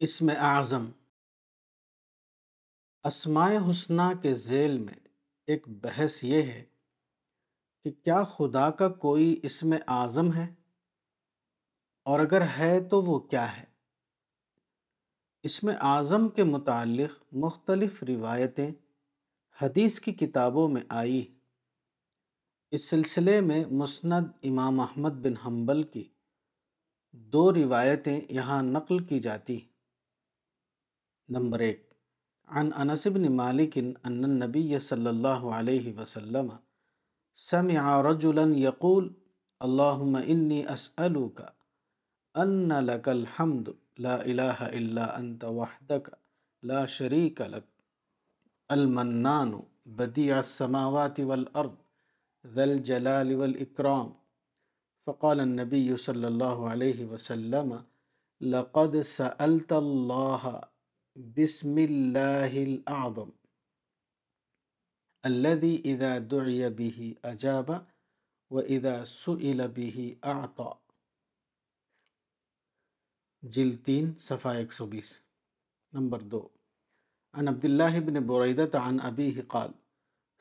اسم اعظم۔ اسماء حسنہ کے ذیل میں ایک بحث یہ ہے کہ کیا خدا کا کوئی اسم اعظم ہے؟ اور اگر ہے تو وہ کیا ہے؟ اسم اعظم کے متعلق مختلف روایتیں حدیث کی کتابوں میں آئی اس سلسلے میں مسند امام احمد بن حنبل کی دو روایتیں یہاں نقل کی جاتی نمبر ایک۔ عن انس بن مالک ان النبی صلی اللہ علیہ وسلم سمع رجلا يقول اللهم انی اسألوك ان لك الحمد، لا الہ الا انت وحدك لا شریک لك المنان بدیع السماوات والارض، ذا الجلال والاکرام فقال النبی صلی اللہ علیہ وسلم، لقد سألت اللہ بسم اللہ الاعظم الذي اذا دعی به اجاب واذا سئل به اعطى جلد تین، صفحہ 120 نمبر دو. عن عبداللہ بن بریدت عن ابیہ قال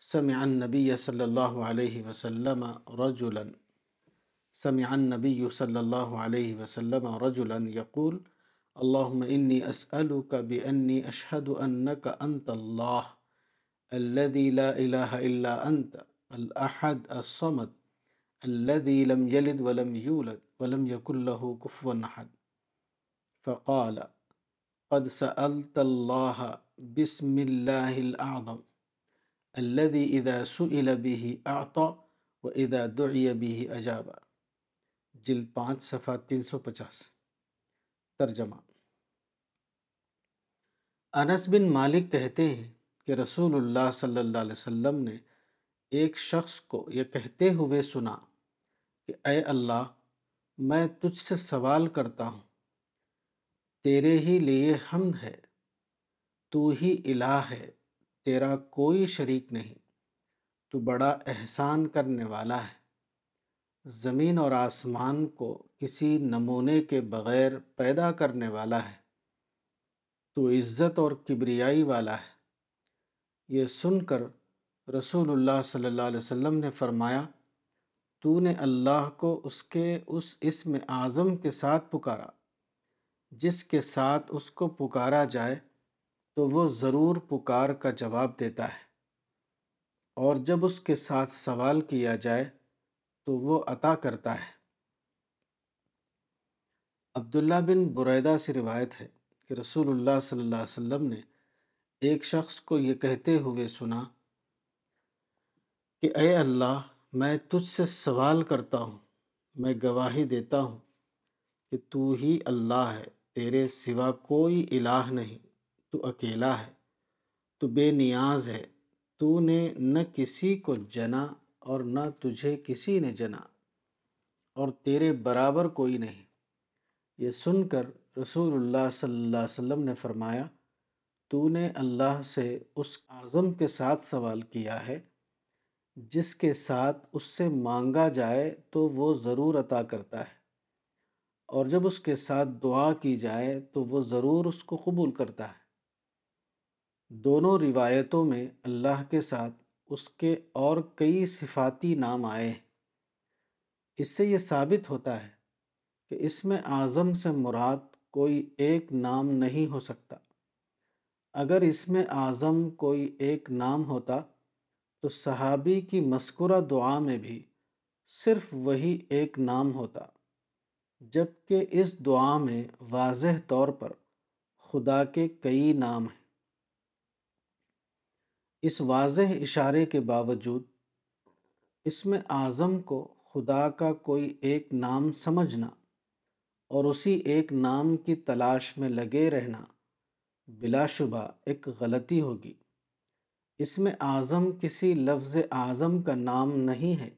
سمع النبی صلی اللہ علیہ وسلم رجلا. سمع النبی صلی اللہ علیہ وسلم رجلا يقول اللهم إني أسألك بأني أشهد أنك أنت الله الذي لا إله إلا أنت الأحد الصمد الذي لم يلد ولم يولد ولم يكن له كفوا أحد فقال قد سألت الله بسم الله الأعظم الذي إذا سئل به أعطى وإذا دعي به أجاب جلد پانچ صفحہ تین سو پچاس ترجمہ انس بن مالک کہتے ہیں کہ رسول اللہ صلی اللہ علیہ وسلم نے ایک شخص کو یہ کہتے ہوئے سنا کہ اے اللہ، میں تجھ سے سوال کرتا ہوں، تیرے ہی لیے حمد ہے، تو ہی الہ ہے، تیرا کوئی شریک نہیں، تو بڑا احسان کرنے والا ہے۔ زمین اور آسمان کو کسی نمونے کے بغیر پیدا کرنے والا ہے۔ تو عزت اور کبریائی والا ہے۔ یہ سن کر رسول اللہ صلی اللہ علیہ وسلم نے فرمایا، تو نے اللہ کو اس کے، اس اسم اعظم کے ساتھ پکارا۔ جس کے ساتھ اس کو پکارا جائے، تو وہ ضرور پکار کا جواب دیتا ہے۔ اور جب اس کے ساتھ سوال کیا جائے، تو وہ عطا کرتا ہے۔ عبداللہ بن بریدہ سے روایت ہے۔ کہ رسول اللہ صلی اللہ علیہ وسلم نے ایک شخص کو یہ کہتے ہوئے سنا کہ اے اللہ، میں تجھ سے سوال کرتا ہوں، میں گواہی دیتا ہوں کہ تو ہی اللہ ہے، تیرے سوا کوئی الہ نہیں، تو اکیلا ہے، تو بے نیاز ہے، تو نے نہ کسی کو جنا اور نہ تجھے کسی نے جنا، اور تیرے برابر کوئی نہیں۔ یہ سن کر رسول اللہ صلی اللہ علیہ وسلم نے فرمایا، تو نے اللہ سے اس اعظم کے ساتھ سوال کیا ہے، جس کے ساتھ اس سے مانگا جائے تو وہ ضرور عطا کرتا ہے، اور جب اس کے ساتھ دعا کی جائے تو وہ ضرور اس کو قبول کرتا ہے۔ دونوں روایتوں میں اللہ کے ساتھ اس کے اور کئی صفاتی نام آئے ہیں۔ اس سے یہ ثابت ہوتا ہے کہ اس میں اعظم سے مراد کوئی ایک نام نہیں ہو سکتا۔ اگر اس میں اعظم کوئی ایک نام ہوتا، تو صحابی کی مذکورہ دعا میں بھی صرف وہی ایک نام ہوتا، جبکہ اس دعا میں واضح طور پر خدا کے کئی نام ہیں۔ اس واضح اشارے کے باوجود، اس میں اعظم کو خدا کا کوئی ایک نام سمجھنا اور اسی ایک نام کی تلاش میں لگے رہنا بلا شبہ ایک غلطی ہوگی۔ اس میں اعظم کسی لفظ اعظم کا نام نہیں ہے،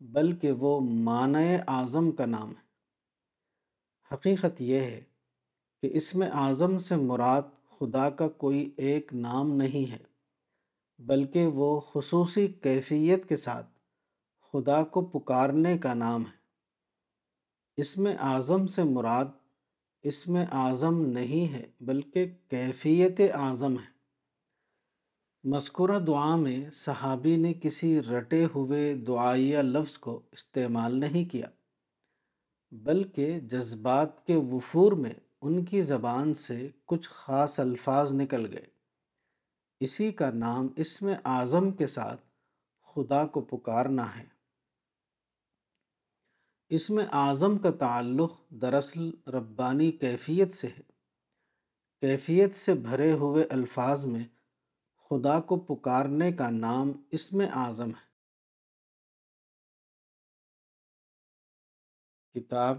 بلکہ وہ معنی اعظم کا نام ہے۔ حقیقت یہ ہے کہ اس میں اعظم سے مراد خدا کا کوئی ایک نام نہیں ہے، بلکہ وہ خصوصی کیفیت کے ساتھ خدا کو پکارنے کا نام ہے۔ اس میں اعظم سے مراد اس میں اعظم نہیں ہے بلکہ کیفیت اعظم ہے۔ مذکورہ دعا میں صحابی نے کسی رٹے ہوئے دعائیہ لفظ کو استعمال نہیں کیا، بلکہ جذبات کے وفور میں ان کی زبان سے کچھ خاص الفاظ نکل گئے۔ اسی کا نام اسم اعظم کے ساتھ خدا کو پکارنا ہے۔ اسم اعظم کا تعلق دراصل ربانی کیفیت سے ہے۔ کیفیت سے بھرے ہوئے الفاظ میں خدا کو پکارنے کا نام اسم اعظم ہے۔ کتاب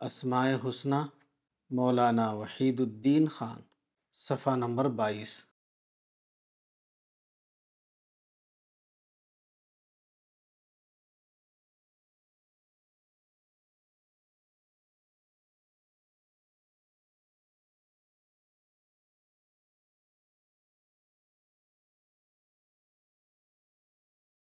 اسماء حسنہ مولانا وحید الدین خان، صفحہ نمبر بائیس۔